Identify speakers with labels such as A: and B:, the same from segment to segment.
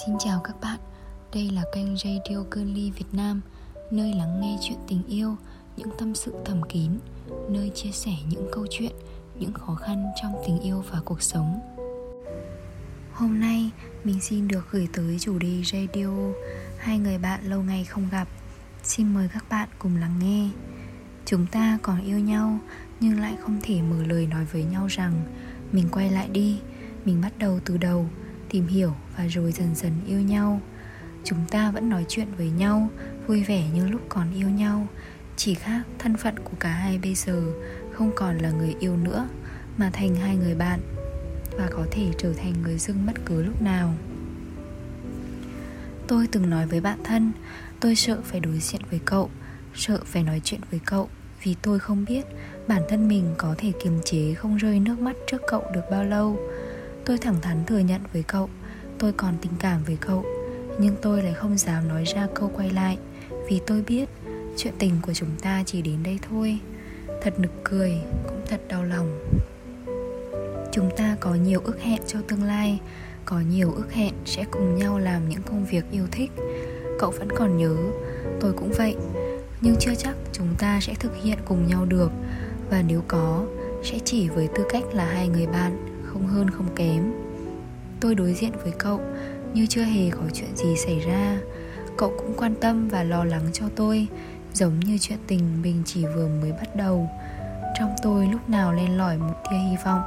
A: Xin chào các bạn, đây là kênh Radio Girly Việt Nam Nơi lắng nghe chuyện tình yêu, những tâm sự thầm kín Nơi chia sẻ những câu chuyện, những khó khăn trong tình yêu và cuộc sống. Hôm nay mình xin được gửi tới chủ đề radio. Hai người bạn lâu ngày không gặp. Xin mời các bạn cùng lắng nghe. Chúng ta còn yêu nhau nhưng lại không thể mở lời nói với nhau rằng Mình quay lại đi, mình bắt đầu từ đầu tìm hiểu và rồi dần dần yêu nhau. Chúng ta vẫn nói chuyện với nhau, vui vẻ như lúc còn yêu nhau. Chỉ khác thân phận của cả hai bây giờ không còn là người yêu nữa, mà thành hai người bạn và có thể trở thành người dưng bất cứ lúc nào. Tôi từng nói với bạn thân, tôi sợ phải đối diện với cậu, sợ phải nói chuyện với cậu, vì tôi không biết bản thân mình có thể kiềm chế không rơi nước mắt trước cậu được bao lâu. Tôi thẳng thắn thừa nhận với cậu. Tôi còn tình cảm với cậu. Nhưng tôi lại không dám nói ra câu quay lại, Vì tôi biết Chuyện tình của chúng ta chỉ đến đây thôi. Thật nực cười, Cũng thật đau lòng. Chúng ta có nhiều ước hẹn cho tương lai, Có nhiều ước hẹn sẽ cùng nhau làm những công việc yêu thích. Cậu vẫn còn nhớ, Tôi cũng vậy. Nhưng chưa chắc chúng ta sẽ thực hiện cùng nhau được. Và nếu có, Sẽ chỉ với tư cách là hai người bạn không hơn không kém. Tôi đối diện với cậu như chưa hề có chuyện gì xảy ra. Cậu cũng quan tâm và lo lắng cho tôi, giống như chuyện tình mình chỉ vừa mới bắt đầu. Trong tôi lúc nào lên lỏi một tia hy vọng.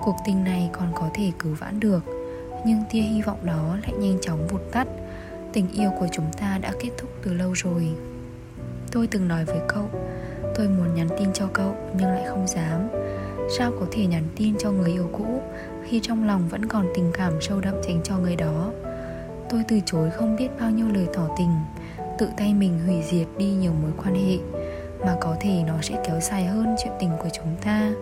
A: Cuộc tình này còn có thể cứu vãn được, nhưng tia hy vọng đó lại nhanh chóng vụt tắt. Tình yêu của chúng ta đã kết thúc từ lâu rồi. Tôi từng nói với cậu, tôi muốn nhắn tin cho cậu nhưng lại không dám. Sao có thể nhắn tin cho người yêu cũ Khi trong lòng vẫn còn tình cảm sâu đậm dành cho người đó? Tôi từ chối không biết bao nhiêu lời tỏ tình, Tự tay mình hủy diệt đi nhiều mối quan hệ. Mà có thể nó sẽ kéo dài hơn chuyện tình của chúng ta.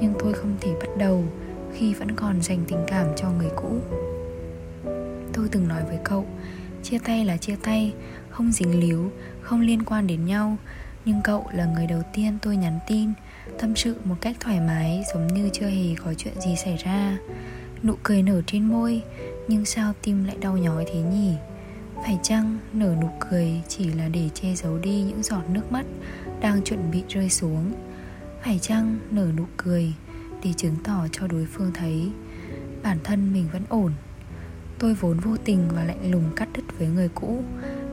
A: Nhưng tôi không thể bắt đầu Khi vẫn còn dành tình cảm cho người cũ. Tôi từng nói với cậu, Chia tay là chia tay, Không dính líu, Không liên quan đến nhau. Nhưng cậu là người đầu tiên tôi nhắn tin Tâm sự một cách thoải mái, giống như chưa hề có chuyện gì xảy ra. Nụ cười nở trên môi, Nhưng sao tim lại đau nhói thế nhỉ? Phải chăng nở nụ cười chỉ là để che giấu đi những giọt nước mắt Đang chuẩn bị rơi xuống? Phải chăng nở nụ cười để chứng tỏ cho đối phương thấy Bản thân mình vẫn ổn? Tôi vốn vô tình và lạnh lùng cắt đứt với người cũ,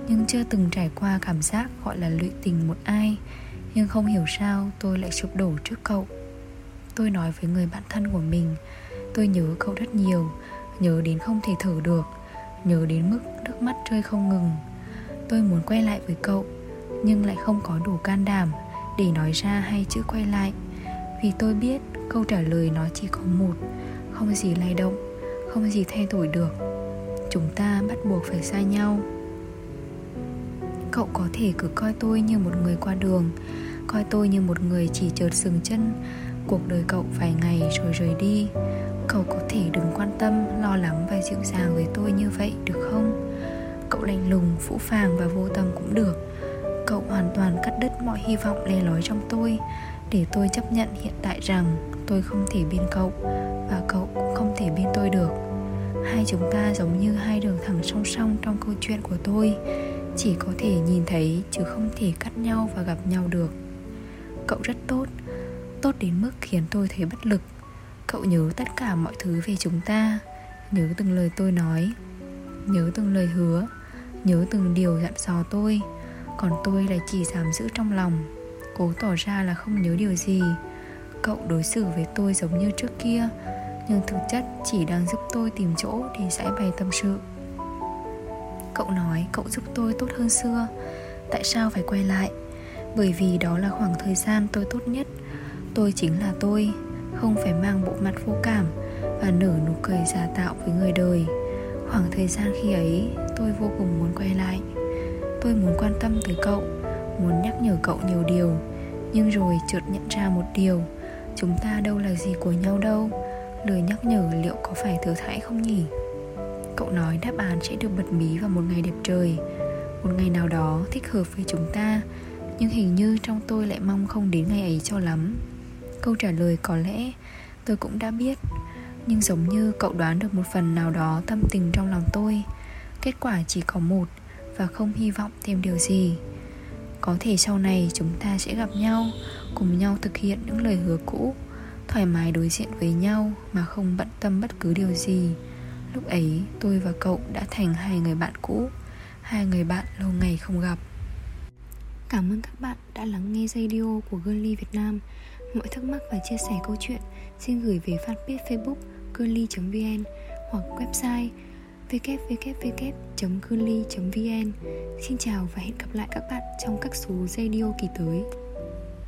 A: Nhưng chưa từng trải qua cảm giác gọi là lụy tình một ai nhưng không hiểu sao tôi lại sụp đổ trước cậu. Tôi nói với người bạn thân của mình, Tôi nhớ cậu rất nhiều, Nhớ đến không thể thở được, Nhớ đến mức nước mắt rơi không ngừng. Tôi muốn quay lại với cậu, Nhưng lại không có đủ can đảm Để nói ra hai chữ quay lại. Vì tôi biết câu trả lời nó chỉ có một, Không gì lay động, Không gì thay đổi được. Chúng ta bắt buộc phải xa nhau cậu có thể cứ coi tôi như một người qua đường, coi tôi như một người chỉ chợt dừng chân. Cuộc đời cậu vài ngày rồi rời đi. Cậu có thể đừng quan tâm, lo lắng và dịu dàng với tôi như vậy, được không? Cậu lạnh lùng, phũ phàng và vô tâm cũng được. Cậu hoàn toàn cắt đứt mọi hy vọng le lói trong tôi. Để tôi chấp nhận hiện tại rằng tôi không thể bên cậu và cậu cũng không thể bên tôi được. Hai chúng ta giống như hai đường thẳng song song trong câu chuyện của tôi chỉ có thể nhìn thấy chứ không thể cắt nhau và gặp nhau được. Cậu rất tốt. Tốt đến mức khiến tôi thấy bất lực. Cậu nhớ tất cả mọi thứ về chúng ta. Nhớ từng lời tôi nói. Nhớ từng lời hứa. Nhớ từng điều dặn dò tôi. Còn tôi lại chỉ dám giữ trong lòng. Cố tỏ ra là không nhớ điều gì. Cậu đối xử với tôi giống như trước kia, nhưng thực chất chỉ đang giúp tôi tìm chỗ để giải bày tâm sự. Cậu nói cậu giúp tôi tốt hơn xưa. Tại sao phải quay lại? Bởi vì đó là khoảng thời gian tôi tốt nhất. Tôi chính là tôi, Không phải mang bộ mặt vô cảm Và nở nụ cười giả tạo với người đời. Khoảng thời gian khi ấy, Tôi vô cùng muốn quay lại. Tôi muốn quan tâm tới cậu, Muốn nhắc nhở cậu nhiều điều. Nhưng rồi chợt nhận ra một điều, Chúng ta đâu là gì của nhau đâu. Lời nhắc nhở liệu có phải thừa thãi không nhỉ? Cậu nói đáp án sẽ được bật mí vào một ngày đẹp trời. Một ngày nào đó thích hợp với chúng ta, Nhưng hình như trong tôi lại mong không đến ngày ấy cho lắm. Câu trả lời có lẽ tôi cũng đã biết, Nhưng giống như cậu đoán được một phần nào đó tâm tình trong lòng tôi, Kết quả chỉ có một Và không hy vọng thêm điều gì. Có thể sau này chúng ta sẽ gặp nhau, Cùng nhau thực hiện những lời hứa cũ, Thoải mái đối diện với nhau Mà không bận tâm bất cứ điều gì. Lúc ấy, tôi và cậu đã thành hai người bạn cũ, Hai người bạn lâu ngày không gặp.
B: Cảm ơn các bạn đã lắng nghe radio của Girly Việt Nam. Mọi thắc mắc và chia sẻ câu chuyện, xin gửi về fanpage facebook girly.vn hoặc website www.girly.vn Xin chào và hẹn gặp lại các bạn trong các số radio kỳ tới.